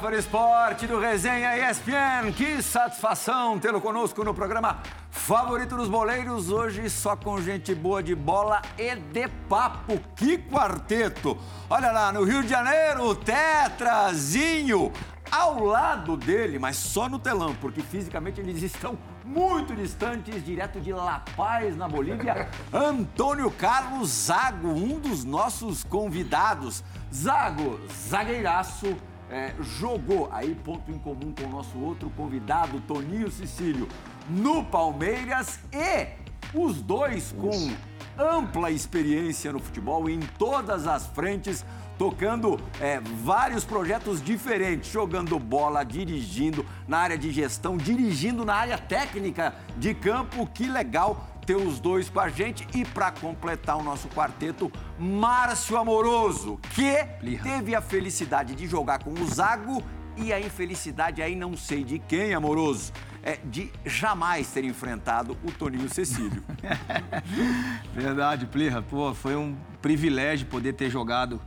Fã esporte do Resenha ESPN. Que satisfação tê-lo conosco no programa favorito dos boleiros. Hoje só com gente boa de bola e de papo. Que quarteto! Olha lá, no Rio de Janeiro, o Tetrazinho ao lado dele, mas só no telão, porque fisicamente eles estão muito distantes, direto de La Paz, na Bolívia, Antônio Carlos Zago, um dos nossos convidados. Zago, zagueiraço, é, jogou aí ponto em comum com o nosso outro convidado, Toninho Cecílio, no Palmeiras e os dois com ampla experiência no futebol em todas as frentes tocando é, vários projetos diferentes, jogando bola, dirigindo na área de gestão, dirigindo na área técnica de campo. Que legal ter os dois com a gente. E para completar o nosso quarteto, Márcio Amoroso, que teve a felicidade de jogar com o Zago e a infelicidade aí não sei de quem, Amoroso, é de jamais ter enfrentado o Toninho Cecílio. Verdade, Plirra. Pô, foi um privilégio poder ter jogado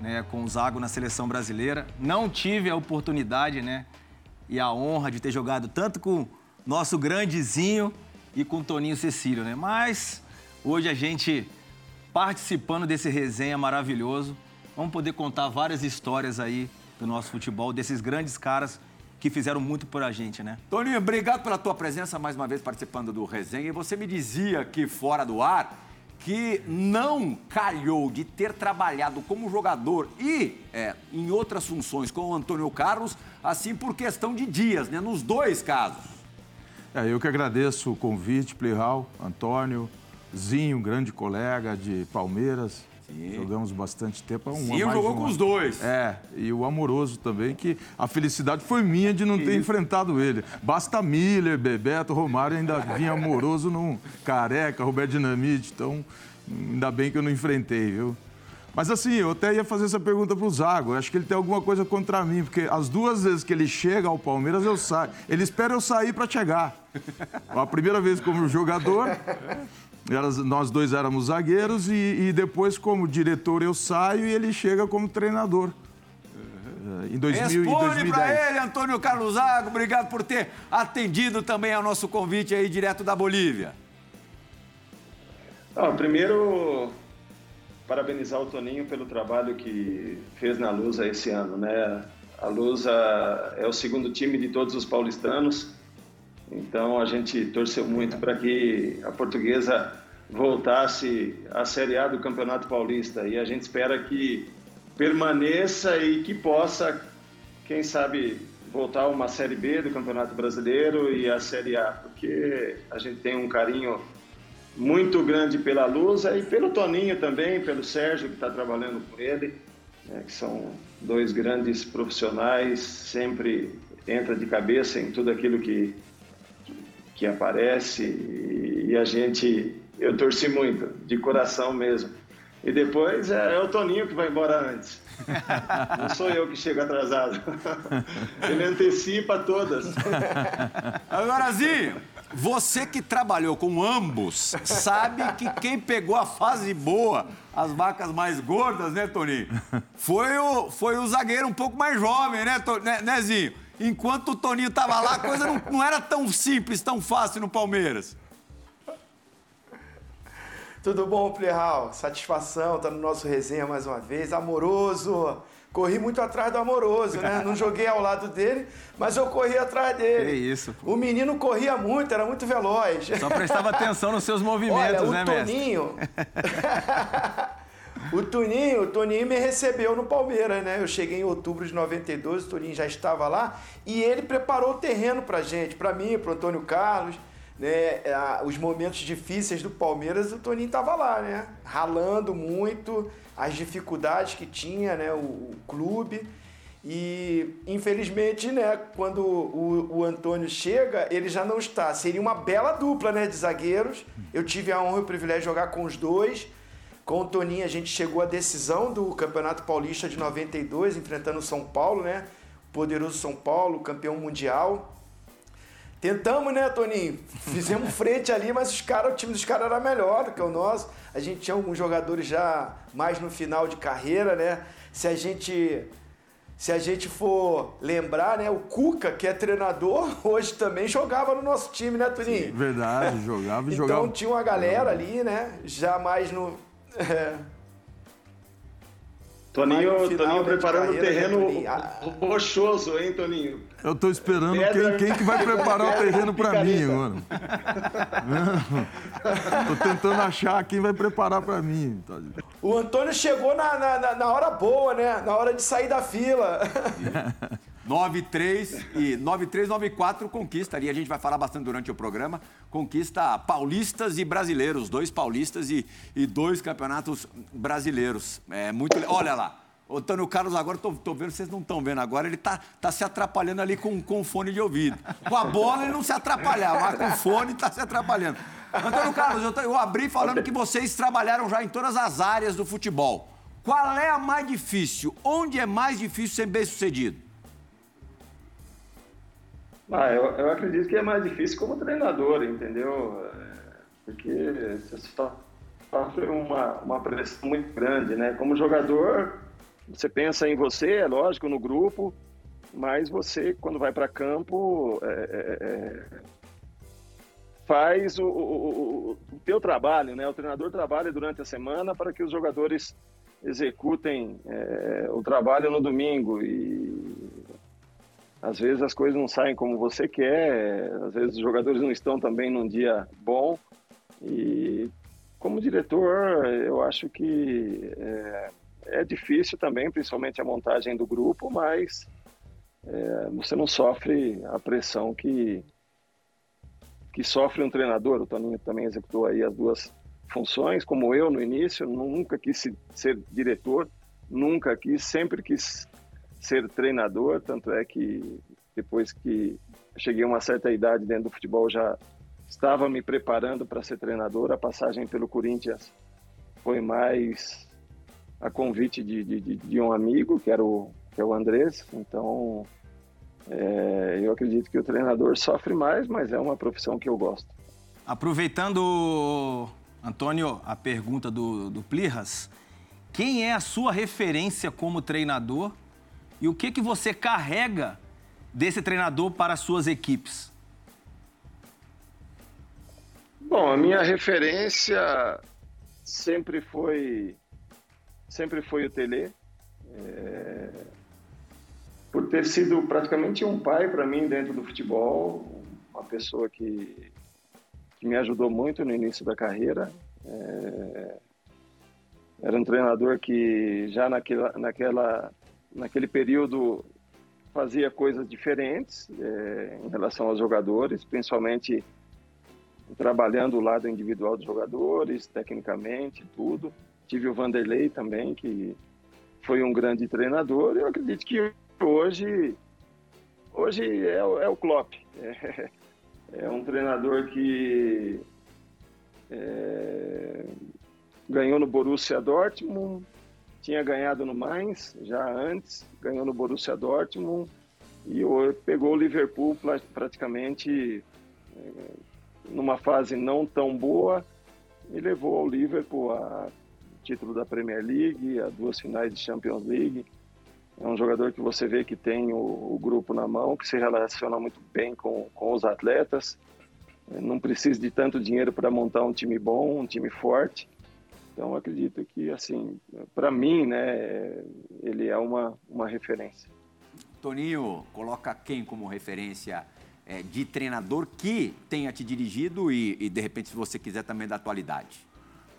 né, com o Zago na seleção brasileira. Não tive a oportunidade né, e a honra de ter jogado tanto com nosso grandezinho e com Toninho Cecílio, né? Mas hoje a gente participando desse resenha maravilhoso, vamos poder contar várias histórias aí do nosso futebol, desses grandes caras que fizeram muito por a gente, né? Toninho, obrigado pela tua presença mais uma vez participando do resenha. E você me dizia que fora do ar que não calhou de ter trabalhado como jogador e é, em outras funções com o Antônio Carlos, assim por questão de dias, né? Nos dois casos. É, eu que agradeço o convite, Plihal, Antônio, Zinho, grande colega de Palmeiras. Sim. Jogamos bastante tempo. É um, Sim, jogou um com os dois. É, e o Amoroso também, que a felicidade foi minha de não ter enfrentado ele. Basta Miller, Bebeto, Romário, ainda vinha Amoroso num careca, Roberto Dinamite. Então, ainda bem que eu não enfrentei, viu? Mas assim, eu até ia fazer essa pergunta pro Zago. Eu acho que ele tem alguma coisa contra mim, porque as duas vezes que ele chega ao Palmeiras, eu saio. Ele espera eu sair para chegar. A primeira vez como jogador, nós dois éramos zagueiros e, e, depois, como diretor, eu saio e ele chega como treinador. Em 2000, Responde para ele, Antônio Carlos Zago. Obrigado por ter atendido também ao nosso convite aí direto da Bolívia. Ah, primeiro, parabenizar o Toninho pelo trabalho que fez na Lusa esse ano. Né? A Lusa é o segundo time de todos os paulistanos então a gente torceu muito para que a portuguesa voltasse à Série A do Campeonato Paulista e a gente espera que permaneça e que possa, quem sabe, voltar a uma Série B do Campeonato Brasileiro e a Série A, porque a gente tem um carinho muito grande pela Lusa e pelo Toninho também, pelo Sérgio que está trabalhando com ele, né, que são dois grandes profissionais, sempre entra de cabeça em tudo aquilo que que aparece e a gente, eu torci muito, de coração mesmo. E depois é, é o Toninho que vai embora antes. Não sou eu que chego atrasado. Ele antecipa todas. Agora, Zinho, você que trabalhou com ambos, sabe que quem pegou a fase boa, as vacas mais gordas, né, Toninho? Foi o, foi o zagueiro um pouco mais jovem, né, né, né enquanto o Toninho estava lá, a coisa não, não era tão simples, tão fácil no Palmeiras. Tudo bom, Playhal? Satisfação, tá no nosso resenha mais uma vez. Amoroso. Corri muito atrás do amoroso, né? Não joguei ao lado dele, mas eu corri atrás dele. Que isso, pô. O menino corria muito, era muito veloz. Só prestava atenção nos seus movimentos, Olha, né, o Toninho... O Toninho, o Toninho me recebeu no Palmeiras, né? Eu cheguei em outubro de 92, o Toninho já estava lá e ele preparou o terreno pra gente, pra mim, pro Antônio Carlos, né? Os momentos difíceis do Palmeiras, o Toninho estava lá, né? Ralando muito, as dificuldades que tinha, né? O, o clube. E infelizmente, né, quando o, o, Antônio chega, ele já não está. Seria uma bela dupla né, de zagueiros. Eu tive a honra e o privilégio de jogar com os dois. Com o Toninho a gente chegou à decisão do Campeonato Paulista de 92, enfrentando o São Paulo, né? Poderoso São Paulo, campeão mundial. Tentamos, né, Toninho? Fizemos frente ali, mas os cara, o time dos caras era melhor do que o nosso. A gente tinha alguns jogadores já mais no final de carreira, né? Se a gente se a gente for lembrar, né, o Cuca, que é treinador, hoje também jogava no nosso time, né, Tuninho? Verdade, jogava e então, jogava. Então tinha uma galera ali, né? Já mais no. É, Toninho, Toninho preparando o terreno ah. rochoso, hein, Toninho? Eu tô esperando quem, quem que vai preparar o terreno para mim, mano. tô tentando achar quem vai preparar para mim. O Antônio chegou na, na, na, hora boa, né? Na hora de sair da fila. 9-3 e 9-3-9-4 conquista ali. A gente vai falar bastante durante o programa. Conquista paulistas e brasileiros, dois paulistas e, e dois campeonatos brasileiros. É muito. Olha lá. Antônio Carlos, agora tô, tô vendo, vocês não estão vendo agora, ele tá, tá se atrapalhando ali com, com fone de ouvido. Com a bola ele não se atrapalhava, mas com o fone tá se atrapalhando. Antônio Carlos, eu, eu abri falando que vocês trabalharam já em todas as áreas do futebol. Qual é a mais difícil? Onde é mais difícil ser bem sucedido? Ah, eu, eu acredito que é mais difícil como treinador, entendeu? É, porque você sofre uma, uma pressão muito grande, né? Como jogador, você pensa em você, é lógico, no grupo, mas você, quando vai para campo, é, é, é, faz o, o, o, teu trabalho, né? O treinador trabalha durante a semana para que os jogadores executem é, o trabalho no domingo e às vezes as coisas não saem como você quer, às vezes os jogadores não estão também num dia bom. E como diretor, eu acho que é, é difícil também, principalmente a montagem do grupo, mas é, você não sofre a pressão que, que sofre um treinador. O Toninho também executou aí as duas funções, como eu no início, nunca quis ser diretor, nunca quis, sempre quis ser treinador, tanto é que depois que cheguei a uma certa idade dentro do futebol já estava me preparando para ser treinador. A passagem pelo Corinthians foi mais a convite de, de, de um amigo, que era o, que é o Andrés. Então, é, eu acredito que o treinador sofre mais, mas é uma profissão que eu gosto. Aproveitando, Antônio, a pergunta do, do Plirras, quem é a sua referência como treinador e o que, que você carrega desse treinador para as suas equipes? Bom, a minha referência sempre foi sempre foi o Tele. É... Por ter sido praticamente um pai para mim dentro do futebol, uma pessoa que, que me ajudou muito no início da carreira. É... Era um treinador que já naquela, naquela naquele período fazia coisas diferentes é, em relação aos jogadores, principalmente trabalhando o lado individual dos jogadores, tecnicamente, tudo. Tive o Vanderlei também, que foi um grande treinador. Eu acredito que hoje, hoje é, é o Klopp. É, é, um treinador que é, ganhou no Borussia Dortmund, tinha ganhado no Mainz já antes, ganhou no Borussia Dortmund e pegou o Liverpool praticamente é, numa fase não tão boa e levou ao Liverpool a título da Premier League, a duas finais de Champions League. É um jogador que você vê que tem o, o grupo na mão, que se relaciona muito bem com, com os atletas. É, não precisa de tanto dinheiro para montar um time bom, um time forte. Então, acredito que, assim, para mim, né, ele é uma, uma referência. Toninho coloca quem como referência é, de treinador que tenha te dirigido e, e, de repente, se você quiser também da atualidade?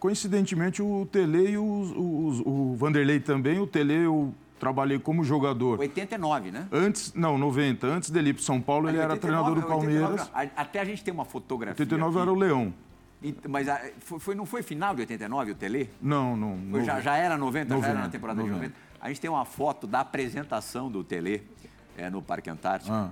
Coincidentemente, o Tele e o, Vanderlei também. O Tele eu trabalhei como jogador. 89, né? Antes, não, 90. Antes dele ir para São Paulo, ele 89, era treinador do Palmeiras. 89, até a gente tem uma fotografia. 89 aqui. era o Leão. Mas foi, não foi final de 89 o Tele? Não, não. Foi, já, já era 90, 90, já era na temporada 90. de 90. A gente tem uma foto da apresentação do Tele é, no Parque Antártico. Ah.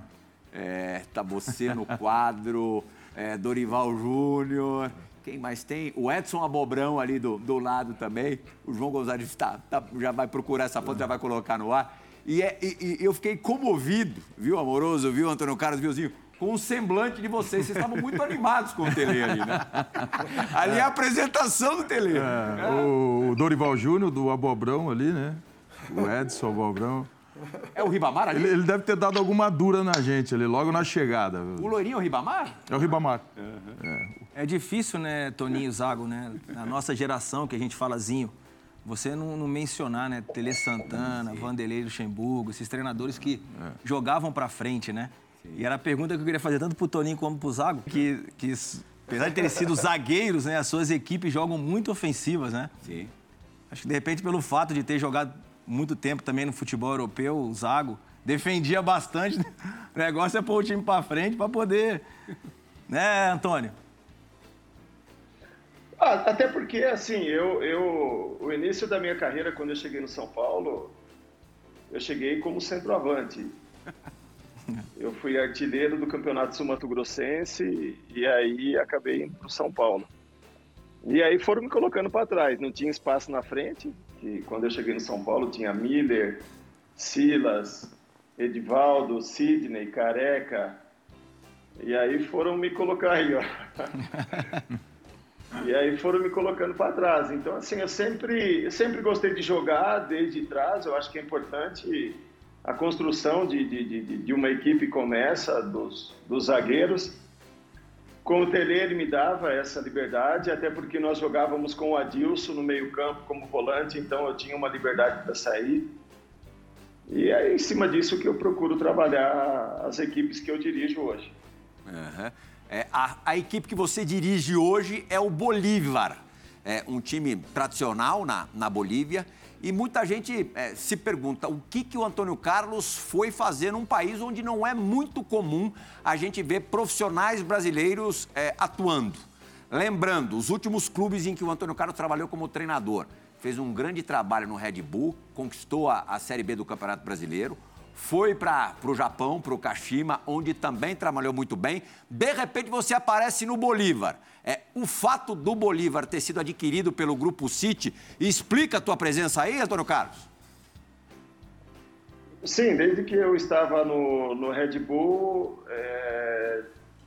É, tá você no quadro, é, Dorival Júnior. Quem mais tem? O Edson Abobrão ali do, do lado também. O João Gonzalez tá, tá, já vai procurar essa foto, já vai colocar no ar. E, é, e, e eu fiquei comovido, viu, Amoroso, viu, Antônio Carlos, viuzinho? com o semblante de vocês. Vocês estavam muito animados com o Tele ali, né? Ali é a apresentação do Tele. É, o Dorival Júnior, do Abobrão ali, né? O Edson Abobrão. É o Ribamar ali? Ele, ele deve ter dado alguma dura na gente ali, logo na chegada. O loirinho é o Ribamar? É o Ribamar. É difícil, né, Toninho Zago, né? Na nossa geração, que a gente falazinho, você não, não mencionar, né? Tele Santana, Vanderlei Luxemburgo, esses treinadores que jogavam pra frente, né? E era a pergunta que eu queria fazer tanto pro Toninho como pro Zago, que, que apesar de terem sido zagueiros, né? As suas equipes jogam muito ofensivas, né? Sim. Acho que de repente pelo fato de ter jogado muito tempo também no futebol europeu, o Zago defendia bastante. O negócio é pôr o time pra frente pra poder. Né, Antônio? Ah, até porque, assim, eu, eu, o início da minha carreira, quando eu cheguei no São Paulo, eu cheguei como centroavante. Eu fui artilheiro do Campeonato Sul-Mato Grossense e aí acabei indo para o São Paulo. E aí foram me colocando para trás, não tinha espaço na frente, que quando eu cheguei no São Paulo tinha Miller, Silas, Edivaldo, Sidney, Careca, e aí foram me colocar aí, ó. E aí foram me colocando para trás. Então, assim, eu sempre, eu sempre gostei de jogar desde trás. Eu acho que é importante a construção de, de, de, de uma equipe começa dos, dos zagueiros. Com o Tele, ele me dava essa liberdade, até porque nós jogávamos com o Adilson no meio-campo como volante, então eu tinha uma liberdade para sair. E é em cima disso que eu procuro trabalhar as equipes que eu dirijo hoje. Uhum. É, a, a, equipe que você dirige hoje é o Bolívar, é um time tradicional na, na Bolívia. E muita gente é, se pergunta o que, que o Antônio Carlos foi fazer num país onde não é muito comum a gente ver profissionais brasileiros é, atuando. Lembrando, os últimos clubes em que o Antônio Carlos trabalhou como treinador. Fez um grande trabalho no Red Bull, conquistou a, a Série B do Campeonato Brasileiro, foi para o Japão, para o Kashima, onde também trabalhou muito bem. De repente você aparece no Bolívar. É, o fato do Bolívar ter sido adquirido pelo Grupo City explica a tua presença aí, Antônio Carlos? Sim, desde que eu estava no, no Red Bull, é,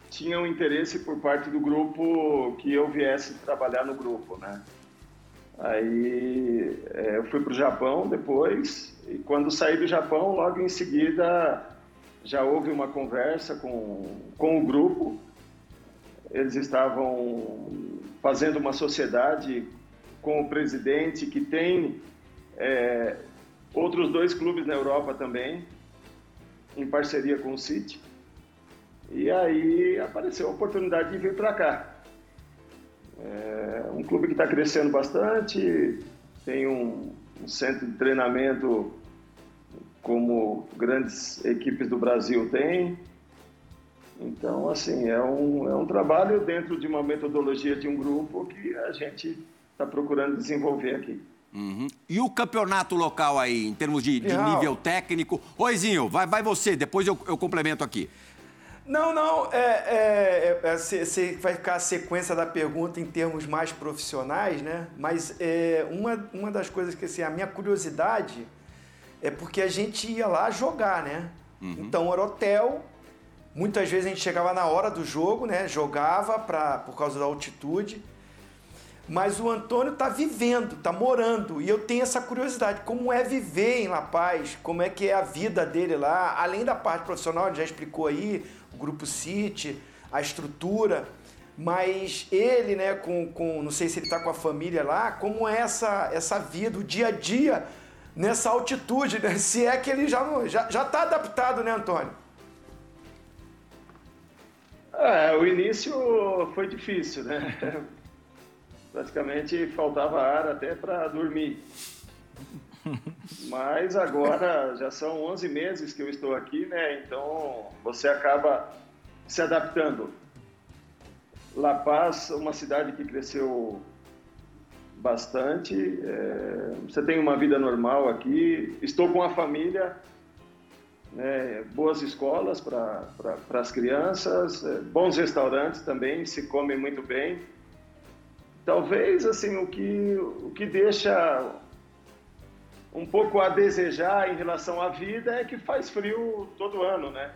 tinha um interesse por parte do grupo que eu viesse trabalhar no grupo, né? Aí é, eu fui para o Japão depois, e quando saí do Japão, logo em seguida já houve uma conversa com, com o grupo. Eles estavam fazendo uma sociedade com o presidente que tem é, outros dois clubes na Europa também, em parceria com o City. E aí apareceu a oportunidade de vir para cá. É um clube que está crescendo bastante, tem um, um, centro de treinamento como grandes equipes do Brasil têm. Então, assim, é um, é um trabalho dentro de uma metodologia de um grupo que a gente está procurando desenvolver aqui. Uhum. E o campeonato local aí, em termos de, de nível técnico? Oizinho, vai, vai você, depois eu, eu complemento aqui. Não, não, é, é, é, é vai ficar a sequência da pergunta em termos mais profissionais, né? Mas é, uma, uma das coisas que, assim, a minha curiosidade é porque a gente ia lá jogar, né? Uhum. Então, era hotel, muitas vezes a gente chegava na hora do jogo, né? Jogava pra, por causa da altitude, mas o Antônio está vivendo, está morando, e eu tenho essa curiosidade, como é viver em La Paz, como é que é a vida dele lá, além da parte profissional, ele já explicou aí, o Grupo City, a estrutura, mas ele, né, com, com não sei se ele está com a família lá, como é essa, essa vida, o dia a dia nessa altitude, né? Se é que ele já está já, já tá adaptado, né, Antônio? É, o início foi difícil, né? Praticamente faltava ar até para dormir. Mas agora já são 11 meses que eu estou aqui, né? Então você acaba se adaptando. La Paz, uma cidade que cresceu bastante. É, você tem uma vida normal aqui. Estou com a família, né, boas escolas para pra, as crianças, é, bons restaurantes também, se come muito bem. Talvez assim o que o que deixa um pouco a desejar em relação à vida é que faz frio todo ano, né?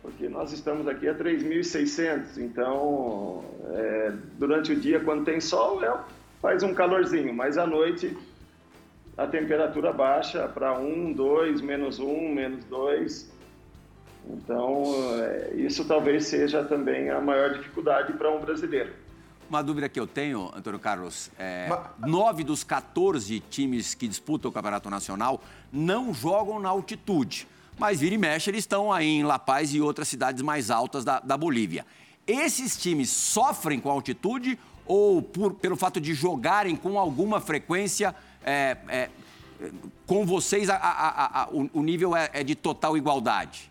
Porque nós estamos aqui a 3.600, então é, durante o dia, quando tem sol, é, faz um calorzinho, mas à noite a temperatura baixa para 1, 2, menos 1, menos 2. Então, é, isso talvez seja também a maior dificuldade para um brasileiro. Uma dúvida que eu tenho, Antônio Carlos, é, nove dos 14 times que disputam o Campeonato Nacional não jogam na altitude, mas vira e mexe eles estão aí em La Paz e outras cidades mais altas da, da Bolívia. Esses times sofrem com a altitude ou por, pelo fato de jogarem com alguma frequência é, é, com vocês a, a, a, o, nível é, é de total igualdade?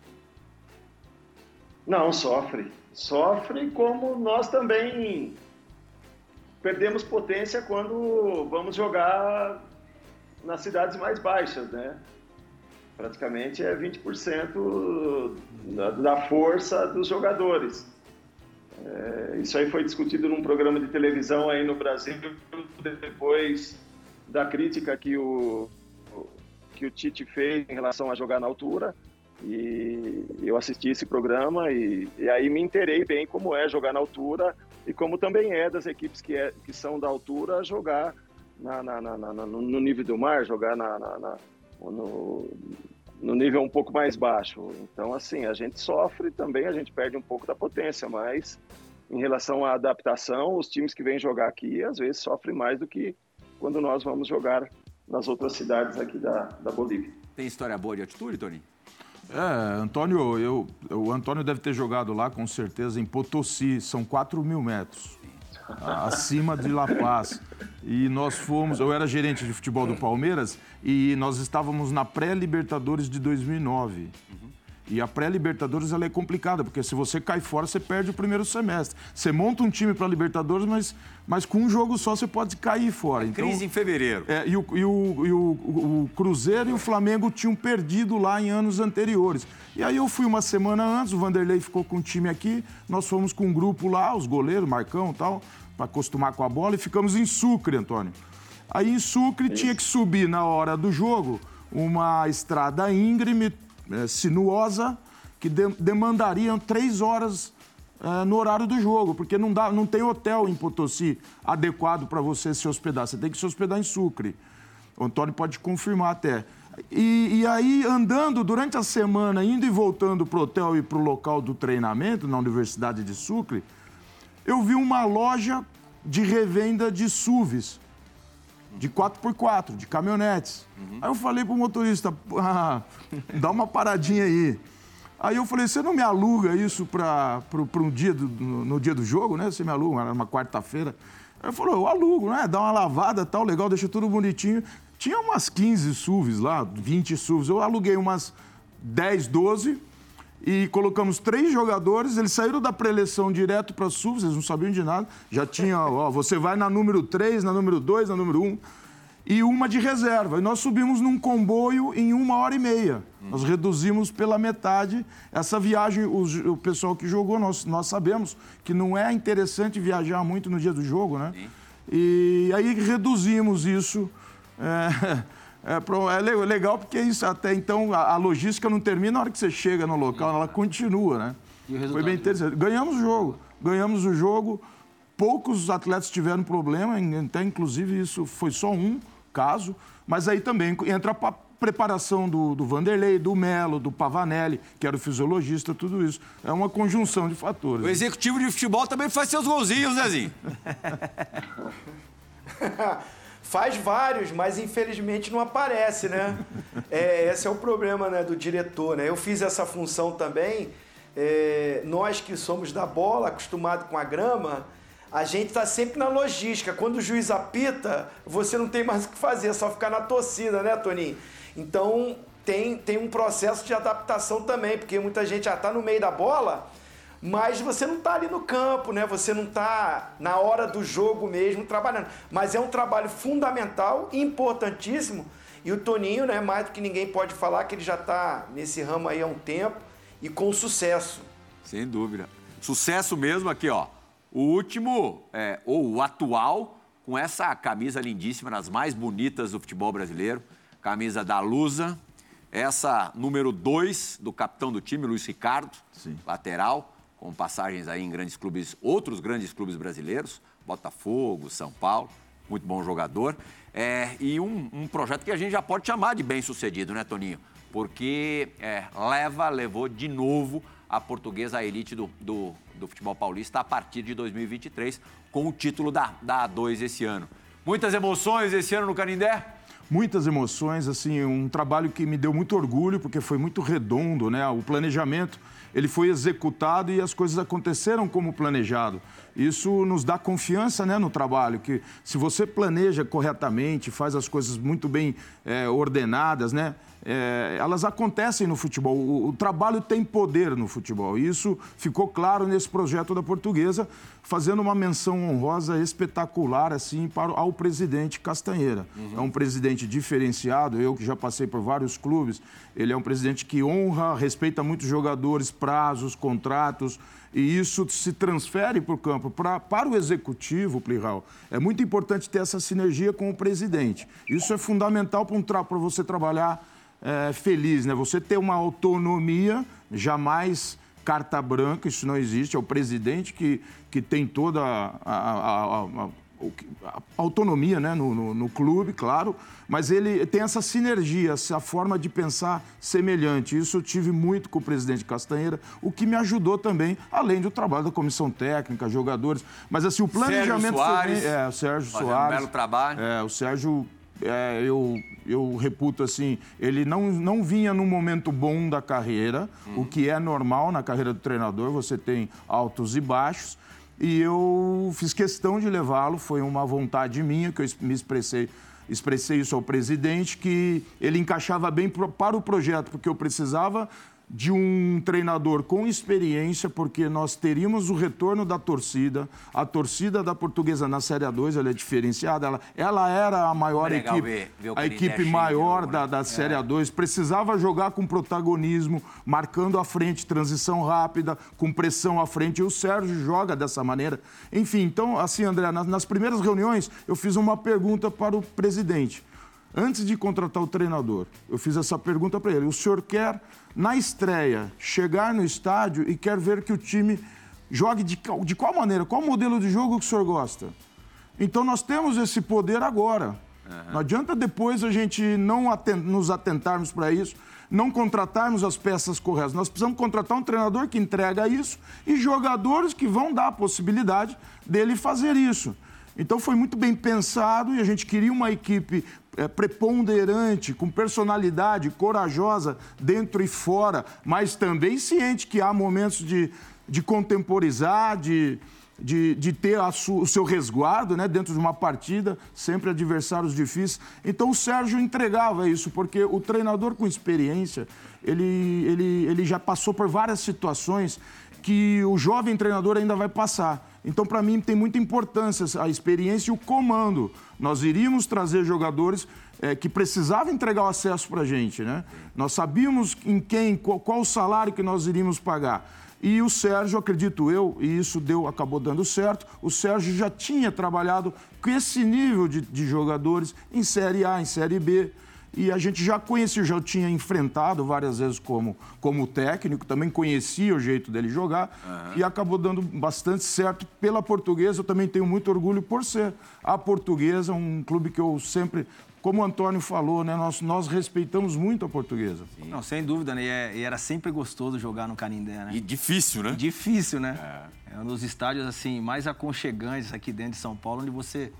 Não, sofre. Sofre como nós também perdemos potência quando vamos jogar nas cidades mais baixas, né? Praticamente é 20% da, da força dos jogadores. É, isso aí foi discutido num programa de televisão aí no Brasil depois da crítica que o que o Tite fez em relação a jogar na altura. E eu assisti esse programa e, e, aí me interei bem como é jogar na altura e como também é das equipes que, é, que são da altura jogar na, na, na, no nível do mar, jogar no, no nível um pouco mais baixo. Então, assim, a gente sofre também, a gente perde um pouco da potência, mas em relação à adaptação, os times que vêm jogar aqui às vezes sofrem mais do que quando nós vamos jogar nas outras cidades aqui da, da Bolívia. Tem história boa de altitude, Tony? É, Antônio, eu, o Antônio deve ter jogado lá com certeza em Potosí, são 4 mil metros, acima de La Paz. E nós fomos, eu era gerente de futebol do Palmeiras e nós estávamos na pré-Libertadores de 2009. E a pré-Libertadores ela é complicada, porque se você cai fora, você perde o primeiro semestre. Você monta um time para Libertadores, mas, mas com um jogo só você pode cair fora. Então, crise em fevereiro. É, e, o, e, o, e o, o, Cruzeiro e o Flamengo tinham perdido lá em anos anteriores. E aí eu fui uma semana antes, o Vanderlei ficou com o time aqui, nós fomos com um grupo lá, os goleiros, Marcão e tal, para acostumar com a bola, e ficamos em Sucre, Antônio. Aí em Sucre tinha que subir na hora do jogo uma estrada íngreme, é, sinuosa que de, demandariam três horas é, no horário do jogo, porque não, dá, não tem hotel em Potosí adequado para você se hospedar. Você tem que se hospedar em Sucre. O Antônio pode confirmar até. E, e aí, andando durante a semana, indo e voltando para o hotel e para o local do treinamento, na Universidade de Sucre, eu vi uma loja de revenda de SUVs de 4x4, de caminhonetes. Uhum. Aí eu falei pro motorista, ah, dá uma paradinha aí. Aí eu falei, você não me aluga isso para um dia do, no, no, dia do jogo, né? Você me aluga, era uma quarta-feira. Ele falou, eu alugo, né? Dá uma lavada tal, legal, deixa tudo bonitinho. Tinha umas 15 SUVs lá, 20 SUVs. Eu aluguei umas 10, 12 e colocamos três jogadores. Eles saíram da preleção direto para a SUV, eles não sabiam de nada. Já tinha, ó, você vai na número 3, na número 2, na número 1. E uma de reserva. E nós subimos num comboio em uma hora e meia. Nós reduzimos pela metade essa viagem. O, o pessoal que jogou, nós, nós sabemos que não é interessante viajar muito no dia do jogo, né? Sim. E aí reduzimos isso. É, É, é legal porque isso, até então a, a, logística não termina na hora que você chega no local, ela continua, né? Foi bem interessante. Ganhamos o jogo. Ganhamos o jogo. Poucos atletas tiveram problema, até inclusive isso foi só um caso, mas aí também entra a preparação do, do Vanderlei, do Melo, do Pavanelli, que era o fisiologista, tudo isso. É uma conjunção de fatores. O executivo de futebol também faz seus golzinhos, Zezinho. Faz vários, mas infelizmente não aparece, né? É, esse é o problema né, do diretor, né? Eu fiz essa função também. É, nós que somos da bola, acostumado com a grama, a gente está sempre na logística. Quando o juiz apita, você não tem mais o que fazer, é só ficar na torcida, né, Toninho? Então tem, tem um processo de adaptação também, porque muita gente já está no meio da bola mas você não está ali no campo, né? Você não está na hora do jogo mesmo trabalhando. Mas é um trabalho fundamental, importantíssimo. E o Toninho, né, mais do que ninguém pode falar que ele já está nesse ramo aí há um tempo e com sucesso. Sem dúvida. Sucesso mesmo aqui, ó. O último, é, ou o atual, com essa camisa lindíssima, nas mais bonitas do futebol brasileiro. Camisa da Lusa. Essa número 2 do capitão do time, Luiz Ricardo, Sim. lateral com passagens aí em grandes clubes, outros grandes clubes brasileiros, Botafogo, São Paulo. muito bom jogador. É, e um, um, projeto que a gente já pode chamar de bem sucedido, né, Toninho? Porque é, leva, levou de novo a portuguesa à elite do, do, do, futebol paulista a partir de 2023, com o título da, da A2 esse ano. Muitas emoções esse ano no Canindé? muitas emoções, assim, um trabalho que me deu muito orgulho, porque foi muito redondo, né? O planejamento, ele foi executado e as coisas aconteceram como planejado. Isso nos dá confiança né, no trabalho, que se você planeja corretamente, faz as coisas muito bem é, ordenadas, né? é, elas acontecem no futebol. O, o, trabalho tem poder no futebol. E isso ficou claro nesse projeto da Portuguesa, fazendo uma menção honrosa espetacular assim para ao presidente Castanheira. Uhum. É um presidente diferenciado. Eu que já passei por vários clubes, ele é um presidente que honra, respeita muitos jogadores, prazos, contratos. E isso se transfere para o campo, pra, para o executivo, Plihal. É muito importante ter essa sinergia com o presidente. Isso é fundamental para você trabalhar é, feliz, né? Você ter uma autonomia, jamais carta branca, isso não existe. É o presidente que, que tem toda a, a, a, a autonomia né? No, no, no, clube, claro, mas ele tem essa sinergia, essa forma de pensar semelhante. Isso eu tive muito com o presidente Castanheira, o que me ajudou também, além do trabalho da comissão técnica, jogadores. Mas assim, o planejamento. Sérgio Soares, é, o Sérgio Soares. Um belo trabalho. É, o Sérgio é, eu, eu reputo assim, ele não, não vinha num momento bom da carreira, uhum. o que é normal na carreira do treinador, você tem altos e baixos. E eu fiz questão de levá-lo, foi uma vontade minha que eu me expressei expressei isso ao presidente, que ele encaixava bem para o projeto, porque eu precisava de um treinador com experiência, porque nós teríamos o retorno da torcida. A torcida da Portuguesa na Série A2 ela é diferenciada. Ela, ela era a maior equipe, ver, ver a equipe maior da, da Série é. A2. Precisava jogar com protagonismo, marcando a frente, transição rápida, com pressão à frente. E o Sérgio joga dessa maneira. Enfim, então, assim, André, nas, nas primeiras reuniões eu fiz uma pergunta para o presidente. Antes de contratar o treinador, eu fiz essa pergunta para ele: o senhor quer, na estreia, chegar no estádio e quer ver que o time jogue de, de qual maneira? Qual modelo de jogo que o senhor gosta? Então nós temos esse poder agora. Uhum. Não adianta depois a gente não atent, nos atentarmos para isso, não contratarmos as peças corretas. Nós precisamos contratar um treinador que entrega isso e jogadores que vão dar a possibilidade dele fazer isso. Então foi muito bem pensado e a gente queria uma equipe é, preponderante, com personalidade, corajosa dentro e fora, mas também ciente que há momentos de, de contemporizar, de, de, de ter o seu resguardo né, dentro de uma partida, sempre adversários difíceis. Então o Sérgio entregava isso, porque o treinador com experiência, ele, ele, ele já passou por várias situações que o jovem treinador ainda vai passar. Então, para mim, tem muita importância a experiência e o comando. Nós iríamos trazer jogadores é, que precisavam entregar o acesso para a gente, né? Nós sabíamos em quem, qual, qual o salário que nós iríamos pagar. E o Sérgio, acredito eu, e isso deu, acabou dando certo, o Sérgio já tinha trabalhado com esse nível de, de jogadores em Série A, em Série B. E a gente já conhecia, já tinha enfrentado várias vezes como, como técnico, também conhecia o jeito dele jogar uhum. e acabou dando bastante certo pela portuguesa. Eu também tenho muito orgulho por ser a portuguesa, um clube que eu sempre como o Antônio falou, né, nós, nós respeitamos muito a portuguesa. Sim. Não, sem dúvida, né? E, é, e, era sempre gostoso jogar no Canindé, né? E difícil, né? E difícil, né? É. é um dos estádios assim mais aconchegantes aqui dentro de São Paulo, onde você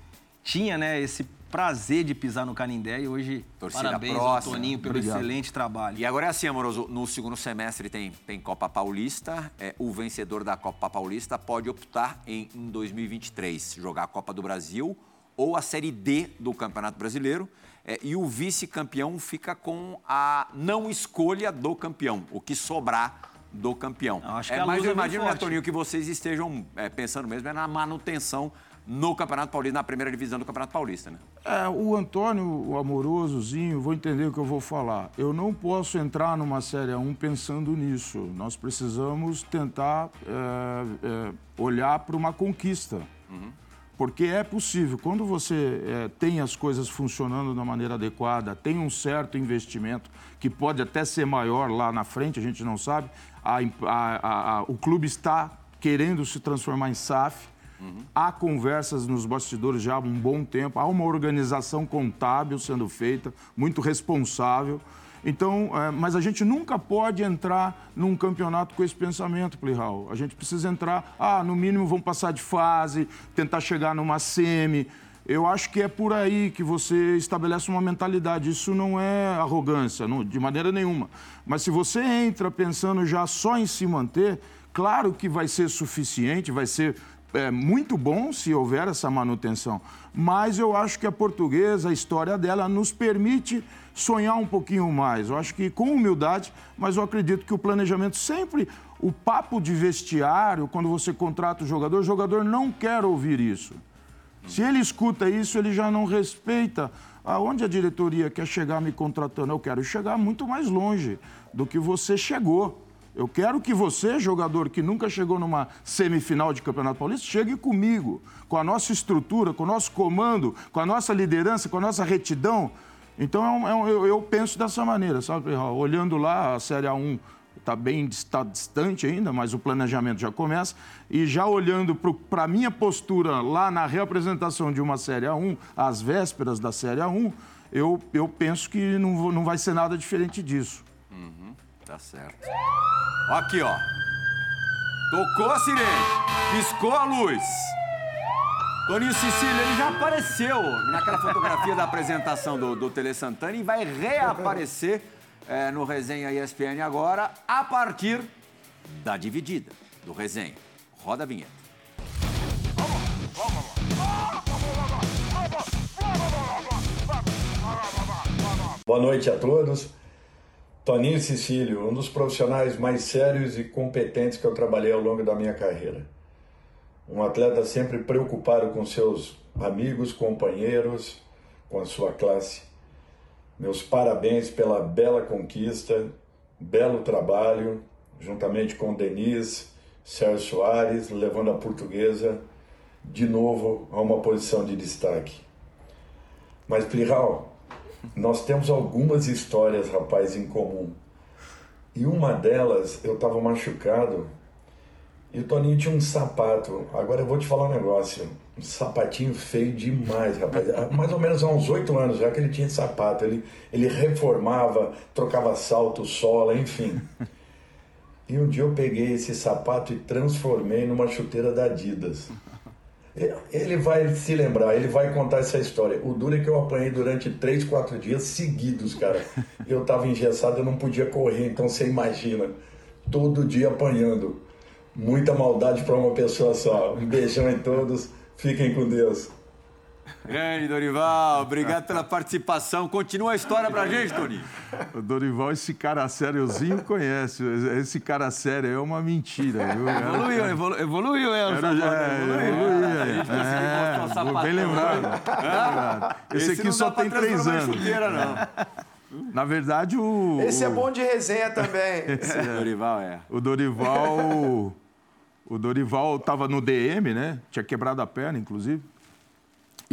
tinha, né, esse prazer de pisar no Canindé e hoje Torcida parabéns próxima. ao Toninho pelo Obrigado. excelente trabalho. E agora é assim, amoroso, no segundo semestre tem, tem Copa Paulista, é, o vencedor da Copa Paulista pode optar em, em 2023 jogar a Copa do Brasil ou a Série D do Campeonato Brasileiro é, e o vice-campeão fica com a não escolha do campeão, o que sobrar do campeão. Eu acho é, que mas eu imagino, né, Toninho, que vocês estejam é, pensando mesmo é na manutenção no Campeonato Paulista, na primeira divisão do Campeonato Paulista, né? É, o Antônio, o amorosozinho, vou entender o que eu vou falar. Eu não posso entrar numa Série 1 pensando nisso. Nós precisamos tentar é, é, olhar para uma conquista. Uhum. Porque é possível, quando você é, tem as coisas funcionando da maneira adequada, tem um certo investimento, que pode até ser maior lá na frente, a gente não sabe, a, a, a, o clube está querendo se transformar em SAF, Uhum. Há conversas nos bastidores já há um bom tempo, há uma organização contábil sendo feita, muito responsável. Então, é, mas a gente nunca pode entrar num campeonato com esse pensamento, Plihal. A gente precisa entrar, ah, no mínimo vamos passar de fase, tentar chegar numa semi. Eu acho que é por aí que você estabelece uma mentalidade. Isso não é arrogância, não, de maneira nenhuma. Mas se você entra pensando já só em se manter, claro que vai ser suficiente, vai ser é, muito bom se houver essa manutenção. Mas eu acho que a portuguesa, a história dela, nos permite sonhar um pouquinho mais. Eu acho que com humildade, mas eu acredito que o planejamento sempre. O papo de vestiário, quando você contrata o jogador, o jogador não quer ouvir isso. Se ele escuta isso, ele já não respeita. Aonde a diretoria quer chegar me contratando? Eu quero chegar muito mais longe do que você chegou. Eu quero que você, jogador que nunca chegou numa semifinal de Campeonato Paulista, chegue comigo, com a nossa estrutura, com o nosso comando, com a nossa liderança, com a nossa retidão. Então é um, é um, eu, penso dessa maneira, sabe, Olhando lá a Série A1 está bem está distante ainda, mas o planejamento já começa. E já olhando para a minha postura lá na reapresentação de uma Série A1, às vésperas da Série A1, eu, eu penso que não, não vai ser nada diferente disso. Tá certo. Aqui, ó. Tocou a sirene, piscou a luz. Toninho Cecília, ele já apareceu naquela fotografia da apresentação do, do Tele Santana e vai reaparecer é, no Resenha ESPN agora, a partir da dividida do Resenha. Roda a vinheta. Boa noite a todos. Toninho Cecílio, um dos profissionais mais sérios e competentes que eu trabalhei ao longo da minha carreira. Um atleta sempre preocupado com seus amigos, companheiros, com a sua classe. Meus parabéns pela bela conquista, belo trabalho, juntamente com Denise, Sérgio Soares, levando a portuguesa de novo a uma posição de destaque. Mas, Plihal, nós temos algumas histórias, rapaz, em comum. E uma delas, eu estava machucado e o Toninho tinha um sapato. Agora eu vou te falar um negócio. Um sapatinho feio demais, rapaz. Mais ou menos há uns oito anos já que ele tinha sapato. Ele, ele reformava, trocava salto, sola, enfim. E um dia eu peguei esse sapato e transformei numa chuteira da Adidas. Ele vai se lembrar, ele vai contar essa história. O duro é que eu apanhei durante três, quatro dias seguidos, cara. Eu tava engessado, eu não podia correr, então você imagina. Todo dia apanhando muita maldade para uma pessoa só. Um beijão em todos, fiquem com Deus. Grande Dorival, obrigado pela participação. Continua a história pra gente, Toninho. O Dorival, esse cara sériozinho conhece. Esse cara sério é uma mentira, viu? Evoluiu, evolu evoluiu, é, Era, é, evoluiu. É, é, bem lembrado. Esse, esse aqui só tem três anos. Chuteira, não. Na verdade, o. Esse é bom de resenha também. Esse é. Dorival é. O Dorival. O Dorival estava no DM, né? Tinha quebrado a perna, inclusive.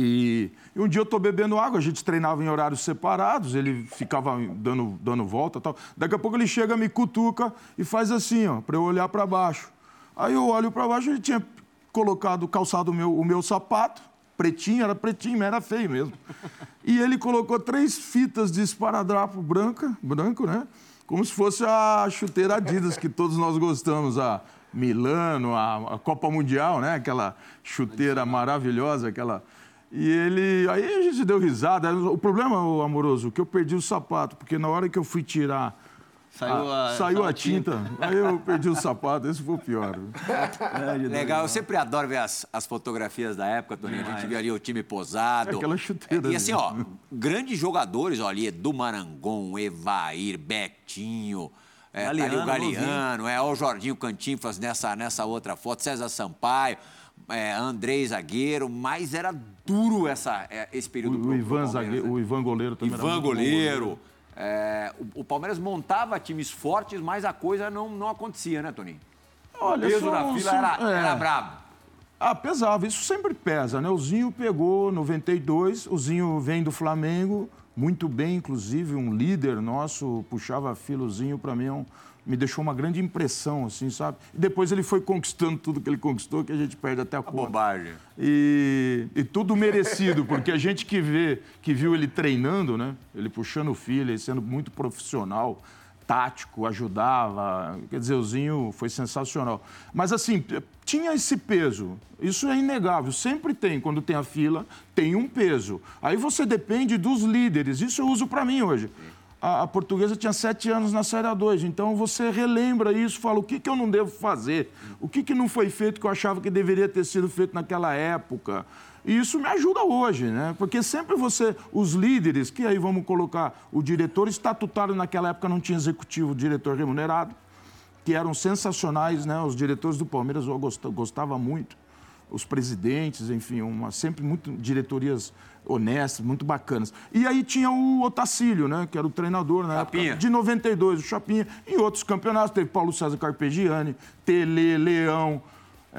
E, e, um dia eu estou bebendo água, a gente treinava em horários separados, ele ficava dando, dando volta tal. Daqui a pouco ele chega, me cutuca e faz assim, ó, para eu olhar para baixo. Aí eu olho para baixo, ele tinha colocado, calçado o meu, o meu sapato, pretinho, era pretinho, mas era feio mesmo. E ele colocou três fitas de esparadrapo branca, branco, né? Como se fosse a chuteira Adidas que todos nós gostamos, a Milano, a, a Copa Mundial, né? Aquela chuteira maravilhosa, aquela e ele. Aí a gente deu risada. O problema, amoroso, que eu perdi o sapato, porque na hora que eu fui tirar. Saiu a, a saiu a tinta. tinta. Aí eu perdi o sapato, esse foi o pior. Legal, eu sempre adoro ver as, as fotografias da época, Toninho. A gente via ali o time posado. É aquela chuteira. E assim, ó, grandes jogadores, ó, ali, Edu Marangon, Evair, Betinho. É, Galeano, tá ali o Galeano, é, o Jorginho Cantinflas nessa, nessa outra foto, César Sampaio é, Andrei zagueiro, mas era duro essa, é, esse período. O, pro, o Ivan pro zagueiro, né? o Ivan goleiro também. Ivan goleiro. É, o, o, Palmeiras montava times fortes, mas a coisa não, não acontecia, né, Toninho? Olha, o peso da fila era, é. era brabo. Ah, pesava. Isso sempre pesa, né? O Zinho pegou 92, o Zinho vem do Flamengo, muito bem, inclusive, um líder nosso, puxava filozinho para mim, é um, me deixou uma grande impressão, assim, sabe? E depois ele foi conquistando tudo que ele conquistou, que a gente perde até a, a conta. bobagem. E, e, tudo merecido, porque a gente que vê, que viu ele treinando, né? Ele puxando o filho, ele sendo muito profissional, tático, ajudava. Quer dizer, o Zinho foi sensacional. Mas, assim, tinha esse peso. Isso é inegável. Sempre tem. Quando tem a fila, tem um peso. Aí você depende dos líderes. Isso eu uso para mim hoje a, a, portuguesa tinha sete anos na Série A2. Então você relembra isso, fala o que, que eu não devo fazer, o que, que não foi feito que eu achava que deveria ter sido feito naquela época. E isso me ajuda hoje, né? Porque sempre você, os líderes, que aí vamos colocar o diretor estatutário naquela época não tinha executivo, diretor remunerado, que eram sensacionais, né? Os diretores do Palmeiras eu gostava muito, os presidentes, enfim, uma, sempre muito diretorias honestas, muito bacanas. E aí tinha o Otacílio, né, que era o treinador na Chapinha. época de 92, o Chapinha. Em outros campeonatos teve Paulo César Carpegiani, Tele, Leão,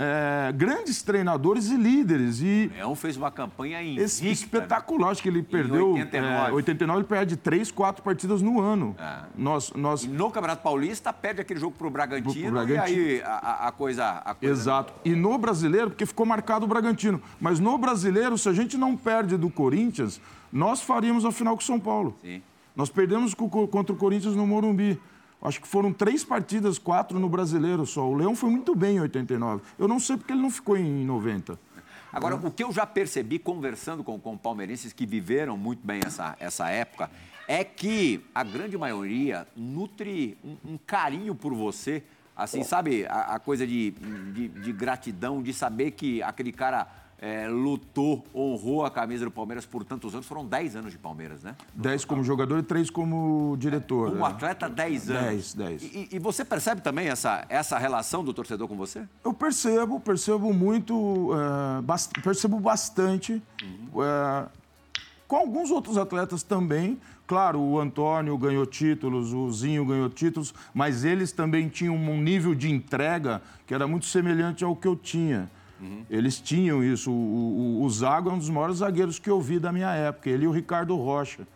é, grandes treinadores e líderes. E o Leão fez uma campanha invicta, né? espetacular. Acho que ele perdeu. Em 89. É, 89 ele perde três, quatro partidas no ano. É. Nós, nós... no Campeonato Paulista, perde aquele jogo para o Bragantino, Bragantino, e aí a, a, coisa, a coisa. Exato. E no brasileiro, porque ficou marcado o Bragantino. Mas no brasileiro, se a gente não perde do Corinthians, nós faríamos a final com o São Paulo. Sim. Nós perdemos contra o Corinthians no Morumbi. Acho que foram três partidas, quatro no brasileiro só. O Leão foi muito bem em 89. Eu não sei porque ele não ficou em 90. Agora, o que eu já percebi conversando com, com palmeirenses que viveram muito bem essa, essa época é que a grande maioria nutre um, um carinho por você. Assim, sabe, a, a coisa de, de, de gratidão, de saber que aquele cara é, lutou, honrou a camisa do Palmeiras por tantos anos. Foram 10 anos de Palmeiras, né? 10 como jogador e 3 como diretor. Como atleta, 10 anos. 10, 10. E, e, você percebe também essa, essa relação do torcedor com você? Eu percebo, percebo muito, é, bast percebo bastante. Uhum. É, com alguns outros atletas também. Claro, o Antônio ganhou títulos, o Zinho ganhou títulos, mas eles também tinham um nível de entrega que era muito semelhante ao que eu tinha. Uhum. Eles tinham isso. O, o, o, Zago é um dos maiores zagueiros que eu vi da minha época. Ele e o Ricardo Rocha.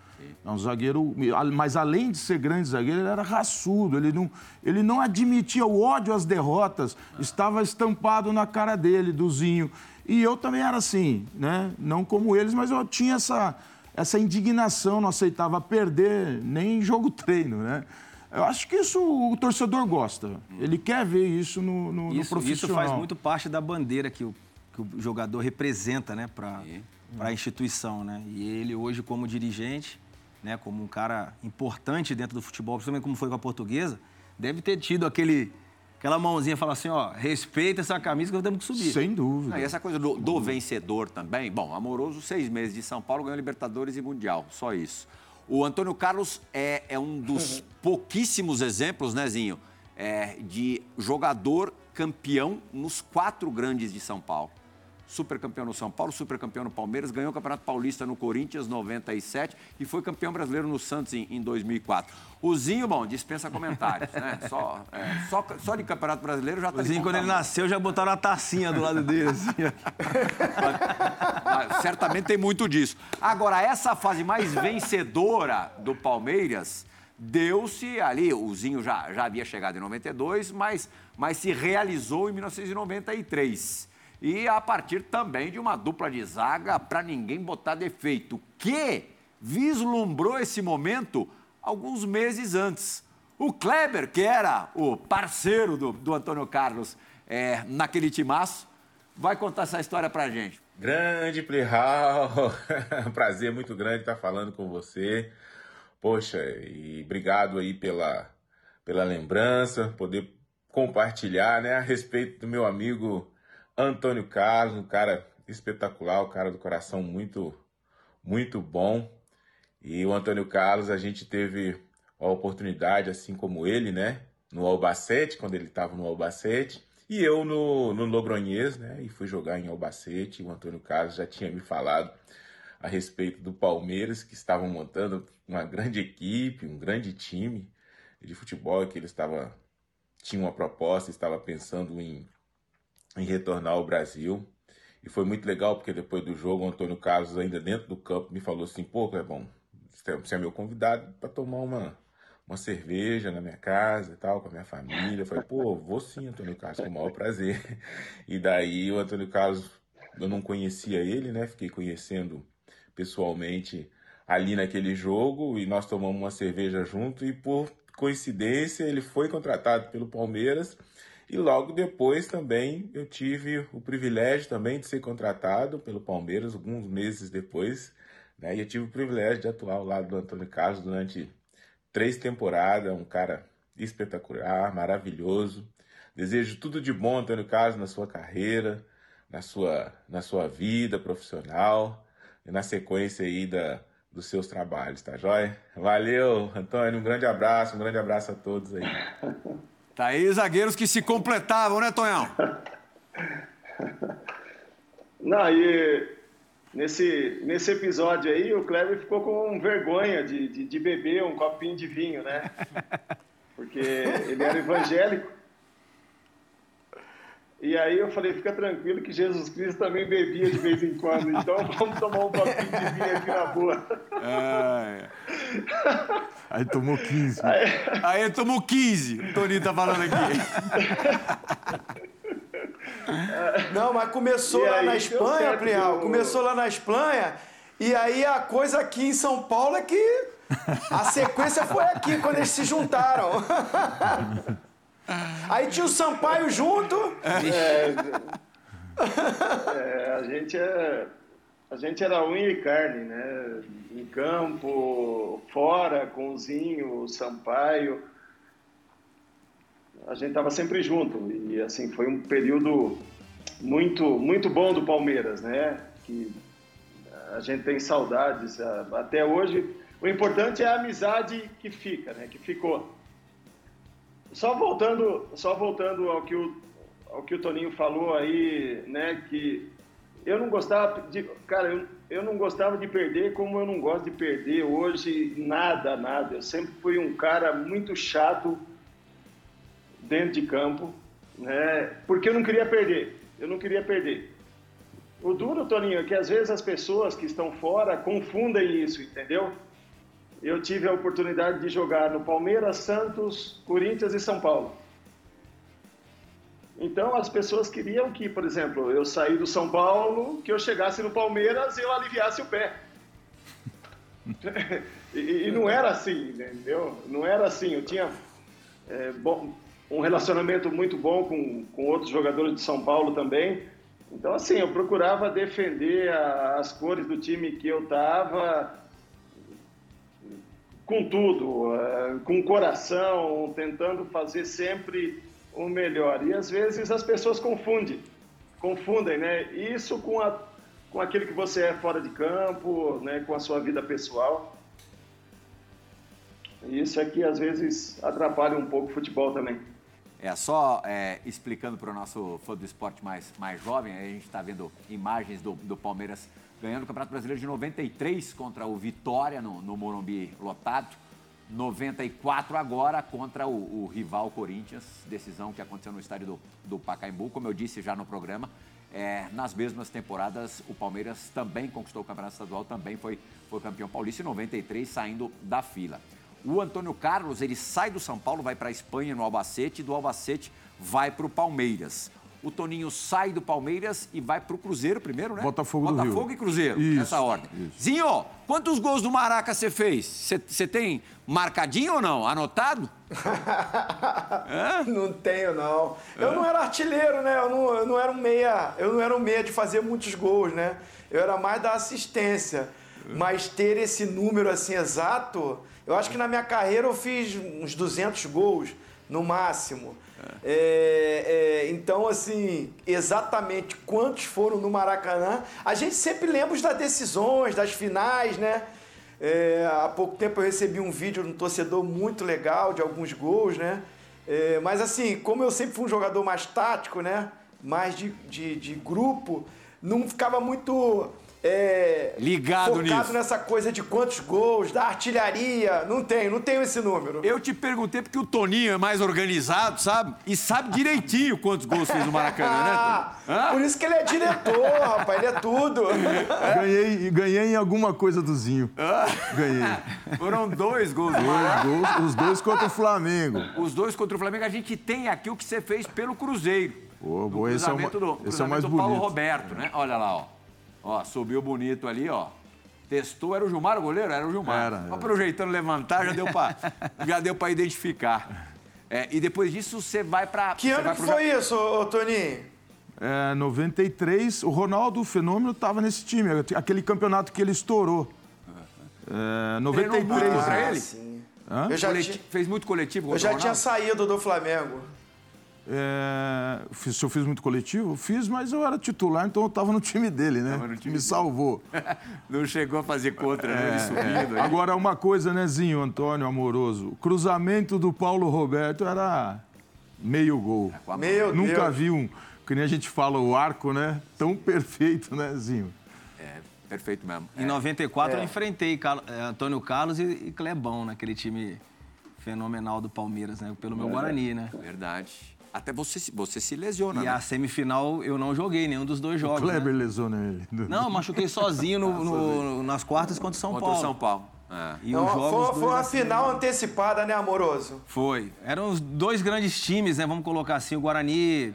É um zagueiro, mas além de ser grande zagueiro, ele era raçudo, ele não, ele não admitia o ódio às derrotas, ah. estava estampado na cara dele, do Zinho. E eu também era assim, né? Não como eles, mas eu tinha essa, essa indignação, não aceitava perder nem jogo treino, né? Eu acho que isso o torcedor gosta. Ele quer ver isso no, no, isso, no profissional. Isso faz muito parte da bandeira que o, que o jogador representa né, para a instituição. Né? E ele hoje, como dirigente, né, como um cara importante dentro do futebol, principalmente como foi com a portuguesa, deve ter tido aquele aquela mãozinha fala assim, ó, respeita essa camisa que nós temos que subir. Sem dúvida. Ah, e essa coisa do, do vencedor também, bom, Amoroso, seis meses de São Paulo, ganhou Libertadores e Mundial, só isso. O Antônio Carlos é, é um dos uhum. pouquíssimos exemplos, né, Zinho, é, de jogador campeão nos quatro grandes de São Paulo super campeão no São Paulo, super campeão no Palmeiras, ganhou o Campeonato Paulista no Corinthians 97 e foi campeão brasileiro no Santos em, em 2004. O Zinho, bom, dispensa comentários, né? Só, é, só, só de Campeonato Brasileiro já está. O Zinho, quando ele nasceu, já botaram a tacinha do lado dele. Assim. mas, certamente tem muito disso. Agora, essa fase mais vencedora do Palmeiras deu-se ali, o Zinho já, já havia chegado em 92, mas, mas se realizou em 1993 e a partir também de uma dupla de zaga para ninguém botar defeito, que vislumbrou esse momento alguns meses antes. O Kleber, que era o parceiro do, do Antônio Carlos é, naquele timaço, vai contar essa história para gente. Grande Plihal, prazer muito grande estar falando com você. Poxa, e obrigado aí pela, pela lembrança, poder compartilhar né, a respeito do meu amigo Antônio Carlos, um cara espetacular, um cara do coração muito, muito bom. E o Antônio Carlos, a gente teve a oportunidade, assim como ele, né? No Albacete, quando ele estava no Albacete. E eu no, no Logronhês, né? E fui jogar em Albacete. O Antônio Carlos já tinha me falado a respeito do Palmeiras, que estavam montando uma grande equipe, um grande time de futebol, que ele estava tinha uma proposta, estava pensando em em retornar ao Brasil. E foi muito legal porque depois do jogo, o Antônio Carlos, ainda dentro do campo, me falou assim: pô, Clebão, você é meu convidado para tomar uma, uma cerveja na minha casa e tal, com a minha família. Eu falei, pô, vou sim, Antônio Carlos, com o maior prazer. E daí o Antônio Carlos, eu não conhecia ele, né? Fiquei conhecendo pessoalmente ali naquele jogo e nós tomamos uma cerveja junto e por coincidência ele foi contratado pelo Palmeiras e logo depois também eu tive o privilégio também de ser contratado pelo Palmeiras alguns meses depois, né? E eu tive o privilégio de atuar ao lado do Antônio Carlos durante três temporadas, um cara espetacular, maravilhoso. Desejo tudo de bom, Antônio Carlos, na sua carreira, na sua, na sua vida profissional e na sequência aí da, dos seus trabalhos, tá joia? Valeu, Antônio, um grande abraço, um grande abraço a todos aí. Tá aí zagueiros que se completavam, né, Tonhão? Não, e nesse, nesse episódio aí, o Kleber ficou com vergonha de, de, de beber um copinho de vinho, né? Porque ele era evangélico. E aí eu falei, fica tranquilo que Jesus Cristo também bebia de vez em quando, então vamos tomar um copinho de vinho aqui na boa. É. Aí tomou 15. Aí, aí tomou 15, o Toninho tá falando aqui. Não, mas começou E lá aí, na Espanha, deu- Começou lá na Espanha. E aí a coisa aqui em São Paulo é que a sequência foi aqui, quando eles se juntaram. Aí tinha o Sampaio junto. É, a gente é. A gente era unha e carne, né? Em campo, fora, com o Zinho, o Sampaio. A gente estava sempre junto. E assim, foi um período muito, muito bom do Palmeiras, né? Que a gente tem saudades até hoje. O importante é a amizade que fica, né? Que ficou. Só voltando, só voltando ao que o, ao que o Toninho falou aí, né? Que eu não gostava de, cara, eu, eu não gostava de perder como eu não gosto de perder hoje nada, nada. Eu sempre fui um cara muito chato dentro de campo, né? Porque eu não queria perder. Eu não queria perder. O duro, Toninho, é que às vezes as pessoas que estão fora confundem isso, entendeu? Eu tive a oportunidade de jogar no Palmeiras, Santos, Corinthians e São Paulo. Então as pessoas queriam que, por exemplo, eu saí do São Paulo, que eu chegasse no Palmeiras e eu aliviasse o pé. e, e não era assim, entendeu? Não era assim. Eu tinha é, bom, um relacionamento muito bom com, com outros jogadores de São Paulo também. Então, assim, eu procurava defender a- as cores do time que eu estava com tudo, eh, com coração, tentando fazer sempre o melhor. E às vezes as pessoas confundem, confundem, né? Isso com, a, com aquilo que você é fora de campo, né? Com a sua vida pessoal. Isso é que às vezes atrapalha um pouco o futebol também. É, só é, explicando para o nosso fã do esporte mais, mais jovem, a gente está vendo imagens do, do Palmeiras ganhando o Campeonato Brasileiro de 93 contra o Vitória no, no Morumbi lotado. 94 agora contra o, o rival Corinthians, decisão que aconteceu no estádio do, do Pacaembu, como eu disse já no programa. é, nas mesmas temporadas, o Palmeiras também conquistou o Campeonato Estadual, também foi, foi campeão paulista em 93, saindo da fila. O Antônio Carlos, ele sai do São Paulo, vai para a Espanha no Albacete, e do Albacete vai para o Palmeiras. O Toninho sai do Palmeiras e vai para o Cruzeiro primeiro, né? Botafogo do Rio. Botafogo e Cruzeiro, Isso, nessa ordem. isso. Zinho, quantos gols do Maraca você fez? Você tem marcadinho ou não? Anotado? Não tenho, não. Eu não era artilheiro, né? Eu não, eu não era um meia. Eu não era um meia de fazer muitos gols, né? Eu era mais da assistência. Mas ter esse número assim exato, eu acho que na minha carreira eu fiz uns 200 gols no máximo. É, é, então, assim, exatamente quantos foram no Maracanã, a gente sempre lembra das decisões, das finais, né? É, há pouco tempo eu recebi um vídeo de um torcedor muito legal de alguns gols, né? É, mas assim, como eu sempre fui um jogador mais tático, né? Mais de, de, de grupo, não ficava muito é, Ligado focado nisso. nessa coisa de quantos gols, da artilharia. Não tenho, não tenho esse número. Eu te perguntei porque o Toninho é mais organizado, sabe? E sabe direitinho quantos gols fez no Maracanã, né, Ah, Toninho? Hã? por isso que ele é diretor, rapaz, ele é tudo. Ganhei, ganhei em alguma coisa do Zinho. Ganhei. Foram dois gols do Dois gols, os dois contra o Flamengo. Os dois contra o Flamengo. A gente tem aqui o que você fez pelo Cruzeiro. Boa, esse é do, esse é o mais do Paulo bonito. Roberto, né? Olha lá, ó. Ó, subiu bonito ali, ó. Testou, era o Gilmar o goleiro? Era o Gilmar. Era, era. pelo jeitando levantar, já deu pra, já deu pra identificar. É, e depois disso, você vai pra... Que ano vai que pro foi isso, ô, Toninho? É, 93, o Ronaldo o Fenômeno estava nesse time, aquele campeonato que ele estourou. É, 93. muito contra né? ele? Sim. Hã? Eu já, Coleti- Fez muito coletivo eu já o tinha saído do Flamengo. É, fiz- se eu fiz muito coletivo? Fiz, mas eu era titular, então eu estava no time dele, né? Tava no time Me dele. salvou. Não chegou a fazer contra, né? Ele subindo. aí. Agora, uma coisa, né, Zinho, Antônio, amoroso? O cruzamento do Paulo Roberto era meio gol. Meu Nunca Deus. vi um, que nem a gente fala, o arco, né? Tão perfeito, né, Zinho? É, perfeito mesmo. Em 94 É. eu enfrentei eh, Antônio Carlos e, e Clebão, naquele time fenomenal do Palmeiras, né? Pelo meu Guarani, né? Verdade. Até você, se- você se lesiona, E né? a semifinal eu não joguei nenhum dos dois jogos. né? Kleber lesou nele. Não, eu machuquei sozinho no- no- nas quartas contra o São Contra Paulo. o São Paulo. É. E Então, os jogos foi, foi uma assim, final antecipada, né, amoroso? Foi. Eram os dois grandes times, né? Vamos colocar assim, o Guarani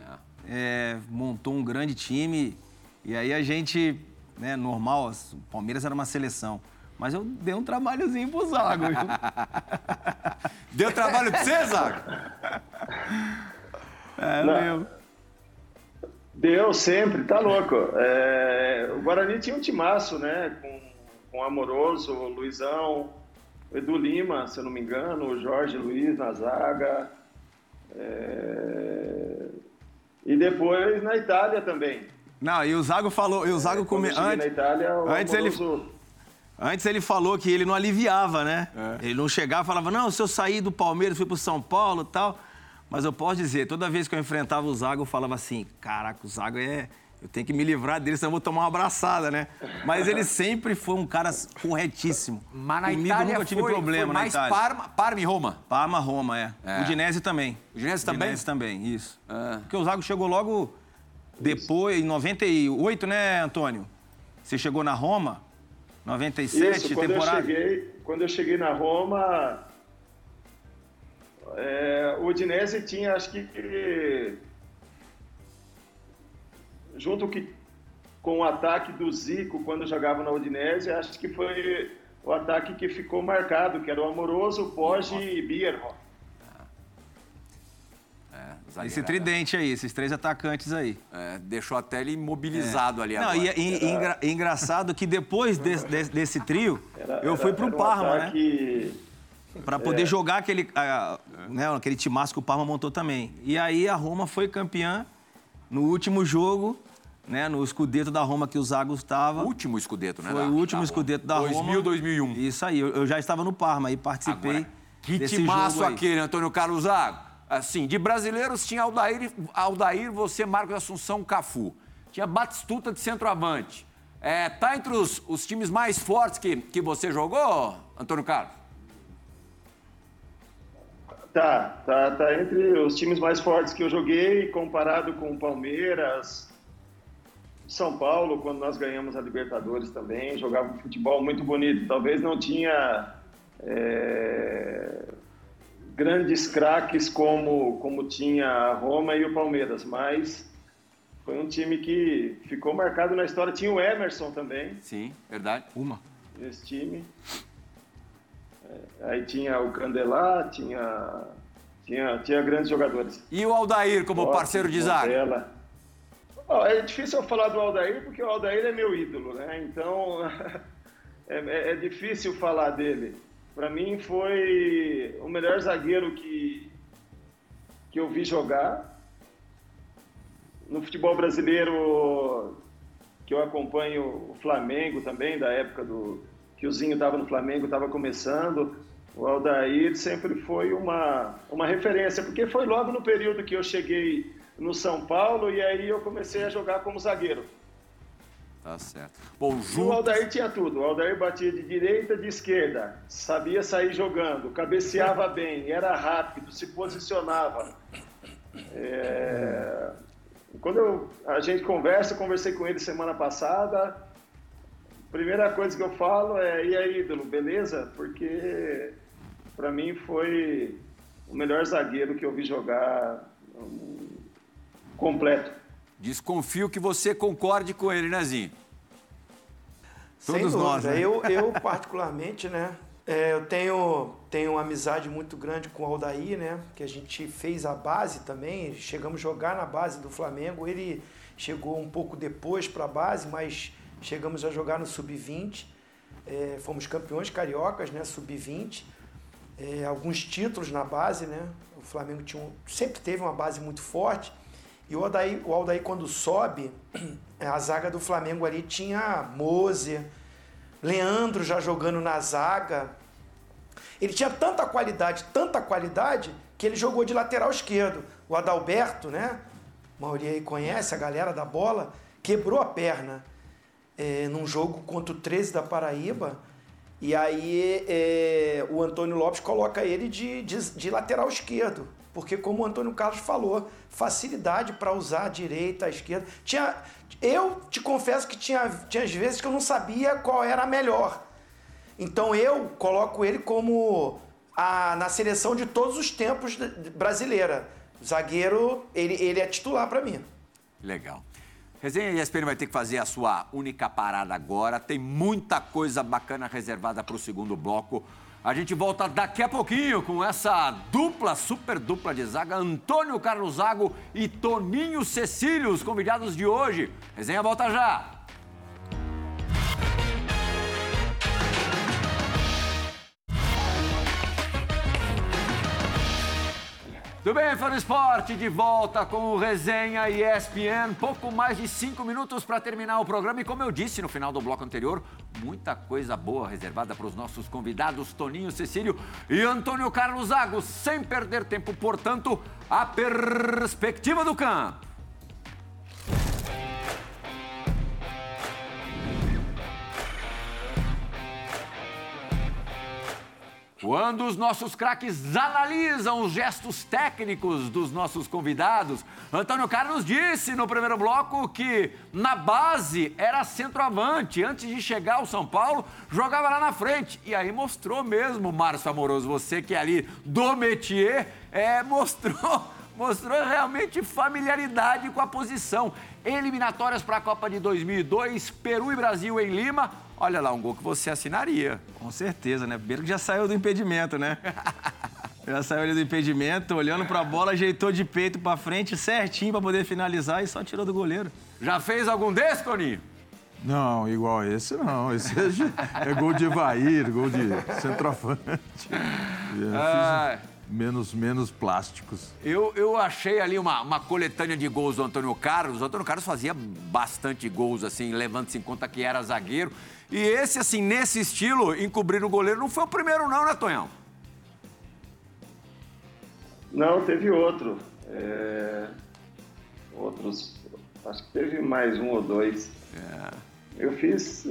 é, montou um grande time e aí a gente, né, normal, o Palmeiras era uma seleção. Mas eu dei um trabalhozinho pro Zago. Deu trabalho pra você, Zago? É, Não. meu. Deu sempre, tá louco. É, o Guarani tinha um timaço, né? Com, com o Amoroso, o Luizão, o Edu Lima, se eu não me engano, o Jorge Luiz na zaga. É, e depois na Itália também. Não, e o Zago falou, e o Zago Quando come... antes, na Itália, o antes ele- Amoroso... antes ele falou que ele não aliviava, né? É. Ele não chegava e falava, não, se eu sair do Palmeiras, fui pro São Paulo e tal. Mas eu posso dizer, toda vez que eu enfrentava o Zago, eu falava assim, caraca, o Zago é... Eu tenho que me livrar dele, senão eu vou tomar uma abraçada, né? Mas ele sempre foi um cara corretíssimo. Mas na Comigo Itália nunca tive foi, problema foi na mais Itália. Parma, Parma e Roma. Parma, Roma, é. É. O Udinese também. Udinese também? Udinese também, isso. Ah. Porque o Zago chegou logo depois, em 98, né, Antônio? Você chegou na Roma, 97, Isso, quando temporada. eu cheguei, quando eu cheguei na Roma, é, o Udinese tinha, acho que junto que, com o ataque do Zico quando jogava na Udinese, acho que foi o ataque que ficou marcado, que era o Amoroso, Poggi e Bierhoff. É, Esse zagueirada. tridente aí, esses três atacantes aí. É, deixou até ele imobilizado ali Não, agora. e, e- e engra- engraçado que depois desse, desse- desse trio, Era- eu fui era- pro era um Parma, né? ataque- Pra poder jogar aquele, ah, né, aquele timaço que o Parma montou também. E aí a Roma foi campeã no último jogo, né? No escudeto da Roma que o Zago estava. O último escudeto, né? Foi da- o último da escudeto da 2000, Roma. 2001. Isso aí, eu, eu já estava no Parma e participei Agora, que desse timaço aquele, Antônio Carlos Zago. Assim, de brasileiros tinha Aldair, Aldair você, Marcos Assunção, Cafu. Tinha Batistuta de centroavante. É, tá entre os, os times mais fortes que, que você jogou, Antônio Carlos? Tá, tá, tá entre os times mais fortes que eu joguei, comparado com o Palmeiras, São Paulo, quando nós ganhamos a Libertadores também, jogava um futebol muito bonito. Talvez não tinha é, grandes craques como, como tinha a Roma e o Palmeiras, mas foi um time que ficou marcado na história. Tinha o Emerson também Sim, verdade. Uma. nesse time. Aí tinha o Candelá, tinha, tinha, tinha grandes jogadores. E o Aldair como parceiro de zaga? É difícil eu falar do Aldair, porque o Aldair é meu ídolo, né? Então, é, é- é difícil falar dele. Para mim, foi o melhor zagueiro que, que eu vi jogar. No futebol brasileiro, que eu acompanho o Flamengo também, da época do que o Zinho estava no Flamengo, estava começando. O Aldair sempre foi uma, uma referência, porque foi logo no período que eu cheguei no São Paulo e aí eu comecei a jogar como zagueiro. Tá certo. Bom, o. Aldair tinha tudo. O Aldair batia de direita, de esquerda, sabia sair jogando, cabeceava bem, era rápido, se posicionava. É, Quando eu- a gente conversa, eu conversei com ele semana passada. Primeira coisa que eu falo é: e aí, ídolo, beleza? Porque para mim foi o melhor zagueiro que eu vi jogar um, completo. Desconfio que você concorde com ele, né, Zinho? Sem Todos dúvida. nós, né? Eu, eu particularmente, né? é, eu tenho, tenho uma amizade muito grande com o Aldair, né? Que a gente fez a base também. Chegamos a jogar na base do Flamengo. Ele chegou um pouco depois para a base, mas chegamos a jogar no Sub-20. É, fomos campeões cariocas, né? Sub-20. É, alguns títulos na base, né? O Flamengo tinha um- sempre teve uma base muito forte. E o Aldair, o Aldair quando sobe, a zaga do Flamengo ali tinha Moser, Leandro já jogando na zaga. Ele tinha tanta qualidade, tanta qualidade, que ele jogou de lateral esquerdo. O Adalberto, né? A maioria aí conhece, a galera da bola, quebrou a perna é, num jogo contra o 13 da Paraíba. E aí é, o Antônio Lopes coloca ele de, de, de lateral esquerdo. Porque, como o Antônio Carlos falou, facilidade para usar a direita, a esquerda. Tinha, eu te confesso que tinha, tinha vezes que eu não sabia qual era a melhor. Então eu coloco ele como a, na seleção de todos os tempos brasileira. Zagueiro, ele, ele é titular para mim. Legal. Resenha ESPN vai ter que fazer a sua única parada agora. Tem muita coisa bacana reservada para o segundo bloco. A gente volta daqui a pouquinho com essa dupla, super dupla de zaga, Antônio Carlos Zago e Toninho Cecílio, os convidados de hoje. Resenha volta já. Tudo bem, fã esporte, de volta com o Resenha ESPN. Pouco mais de cinco minutos para terminar o programa. E como eu disse no final do bloco anterior, muita coisa boa reservada para os nossos convidados, Toninho Cecílio e Antônio Carlos Zago. Sem perder tempo, portanto, a perspectiva do campo. Quando os nossos craques analisam os gestos técnicos dos nossos convidados, Antônio Carlos disse no primeiro bloco que na base era centroavante. Antes de chegar ao São Paulo, jogava lá na frente. E aí mostrou mesmo, Márcio Amoroso, você que é ali do métier, é, mostrou, mostrou realmente familiaridade com a posição. Eliminatórias para a Copa de 2002, Peru e Brasil em Lima. Olha lá, um gol que você assinaria. Com certeza, né? Primeiro que já saiu do impedimento, né? já saiu ali do impedimento, olhando pra bola, ajeitou de peito pra frente certinho pra poder finalizar e só tirou do goleiro. Já fez algum desses, Toninho? Não, igual esse não. Esse é, é gol de Evair, gol de centroavante. Ah, menos, menos plásticos. eu, eu achei ali uma, uma coletânea de gols do Antônio Carlos. O Antônio Carlos fazia bastante gols, assim, levando-se em conta que era zagueiro. E esse, assim, nesse estilo, encobrir o goleiro, não foi o primeiro, não, né, Tonhão? Não, teve outro. É, Outros. Acho que teve mais um ou dois. Eu fiz,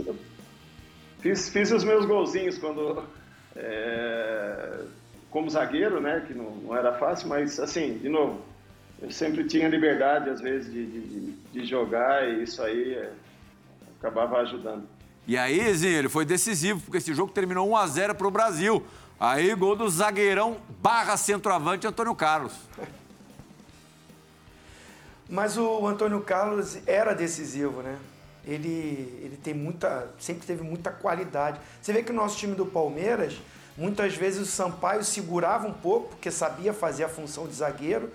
fiz. Fiz os meus golzinhos quando. é, Como zagueiro, né? Que não, não era fácil, mas assim, de novo, eu sempre tinha liberdade, às vezes, de, de, de- de jogar e isso aí é, acabava ajudando. E aí, Zinho, ele foi decisivo, porque esse jogo terminou 1 a 0 pro Brasil. Aí, gol do zagueirão barra centroavante Antônio Carlos. Mas o Antônio Carlos era decisivo, né? Ele, ele tem muita, sempre teve muita qualidade. Você vê que o nosso time do Palmeiras, muitas vezes o Sampaio segurava um pouco, porque sabia fazer a função de zagueiro,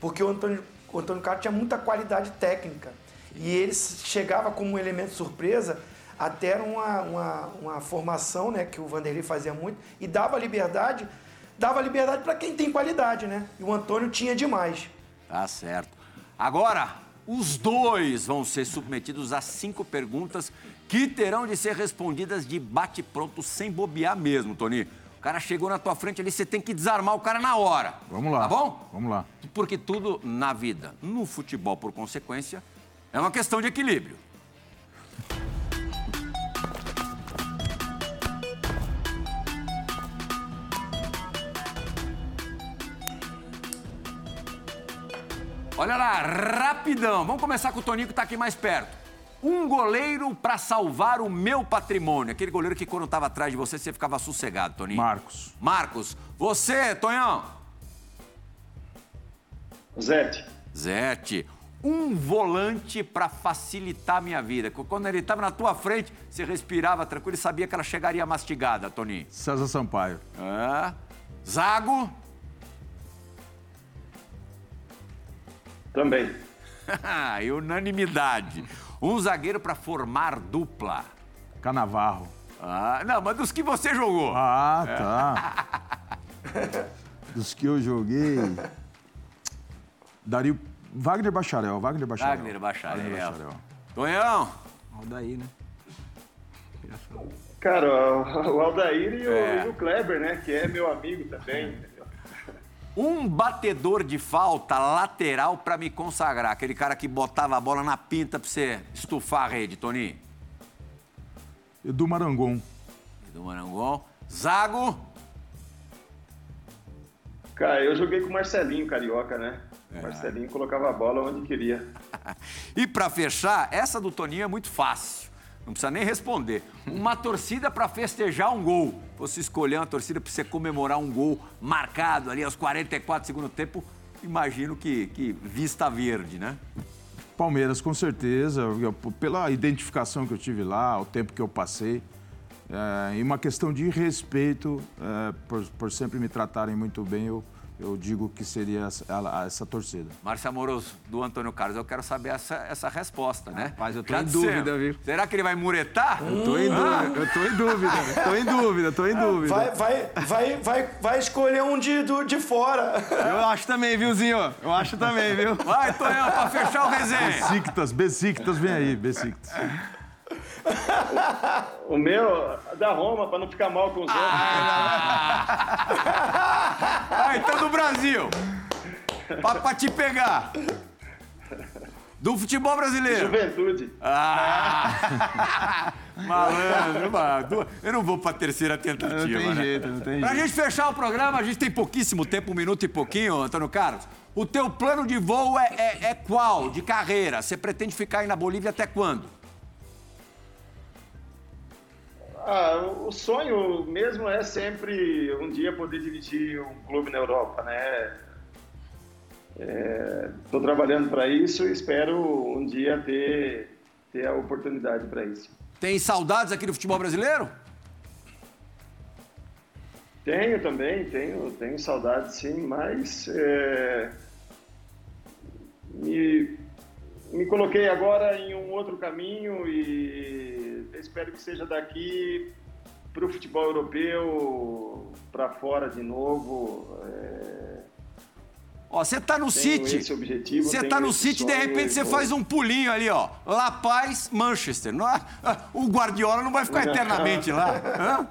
porque o Antônio, o Antônio Carlos tinha muita qualidade técnica. E ele chegava como um elemento surpresa, até era uma, uma, uma formação né, que o Vanderlei fazia muito, e dava liberdade, dava liberdade para quem tem qualidade, né? E o Antônio tinha demais. Tá certo. Agora, os dois vão ser submetidos a cinco perguntas que terão de ser respondidas de bate-pronto, sem bobear mesmo, Tony. O cara chegou na tua frente ali, você tem que desarmar o cara na hora. Vamos lá. Tá bom? Vamos lá. Porque tudo na vida, no futebol, por consequência, é uma questão de equilíbrio. Olha lá, rapidão. Vamos começar com o Toninho que tá aqui mais perto. Um goleiro para salvar o meu patrimônio. Aquele goleiro que quando tava atrás de você, você ficava sossegado, Toninho. Marcos. Marcos. Você, Tonhão. Zete. Zete. Um volante para facilitar a minha vida. Quando ele estava na tua frente, você respirava tranquilo e sabia que ela chegaria mastigada, Toninho. César Sampaio. É. Zago. Também. unanimidade. Um zagueiro para formar dupla. Canavarro. Ah, não, mas dos que você jogou. Ah, tá. Dos que eu joguei. Daria. Wagner Bacharel, Wagner Bacharel. Wagner Bacharel. Wagner Bacharel. Tonhão. Aldair, né? Cara, o Aldair e o, É. e o Kleber, né? Que é meu amigo também. Um batedor de falta lateral para me consagrar. Aquele cara que botava a bola na pinta pra você estufar a rede, Toninho. Edu Marangon. Do Marangon. Zago. Cara, eu joguei com o Marcelinho Carioca, né? É. O Marcelinho colocava a bola onde queria. E para fechar, essa do Toninho é muito fácil. Não precisa nem responder. Uma torcida para festejar um gol. Você escolher uma torcida para você comemorar um gol marcado ali aos 44 do segundo tempo, imagino que, que vista verde, né? Palmeiras, com certeza, eu- pela identificação que eu tive lá, o tempo que eu passei. é, e uma questão de respeito, é, por, por sempre me tratarem muito bem, eu, eu digo que seria essa, essa torcida. Márcio Amoroso, do Antônio Carlos, eu quero saber essa, essa resposta, né? Rapaz, eu tô Já em dúvida, viu? Será que ele vai muretar? Eu tô em dúvida, eu tô em dúvida, tô em dúvida, tô em dúvida. Vai, vai, vai, vai, vai escolher um de, do, de fora. Eu acho também, viu, Zinho? Eu acho também, viu? Vai, Tonhão, para fechar o resenha. Besiktas, Besiktas, vem aí, Besiktas. O meu, da Roma, para não ficar mal com os outros. Ah, então do Brasil. Pra, pra te pegar. Do futebol brasileiro. Juventude. Ah! Malandro, mano. Eu não vou pra terceira tentativa, Não tem né? jeito, não tem Pra jeito. gente fechar o programa, a gente tem pouquíssimo tempo, um minuto e pouquinho, Antônio Carlos. O teu plano de voo é, é- é qual? De carreira? Você pretende ficar aí na Bolívia até quando? Ah, o sonho mesmo é sempre um dia poder dirigir um clube na Europa, né? Estou trabalhando para isso e espero um dia ter, ter a oportunidade para isso. Tem saudades aqui do futebol brasileiro? Tenho também, tenho, tenho saudade sim, mas é, me, me coloquei agora em um outro caminho e espero que seja daqui para o futebol europeu, para fora de novo. é, Ó, você tá no Tenho City. objetivo, Você tá no City, de repente você faz um pulinho ali, ó. La Paz, Manchester. Não é- O Guardiola não vai ficar eternamente lá. Hã?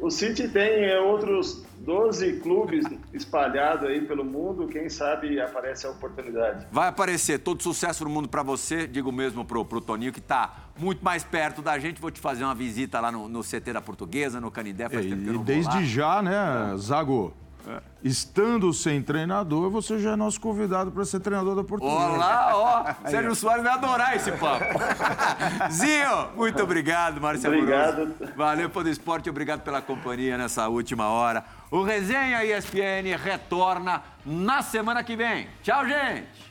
O City tem é, outros 12 clubes espalhados aí pelo mundo, quem sabe aparece a oportunidade. Vai aparecer todo sucesso no mundo pra você, digo mesmo pro, pro Toninho, que tá muito mais perto da gente. Vou te fazer uma visita lá no, no CT da Portuguesa, no Canindé, faz tempo que eu E não vou desde já, né, Zago? Estando sem treinador, você já é nosso convidado para ser treinador da Portuguesa. Olá, ó. Sérgio Soares vai adorar esse papo. Zinho, muito obrigado, Márcio Obrigado. Amoroso. Valeu pelo esporte, obrigado pela companhia nessa última hora. O Resenha ESPN retorna na semana que vem. Tchau, gente.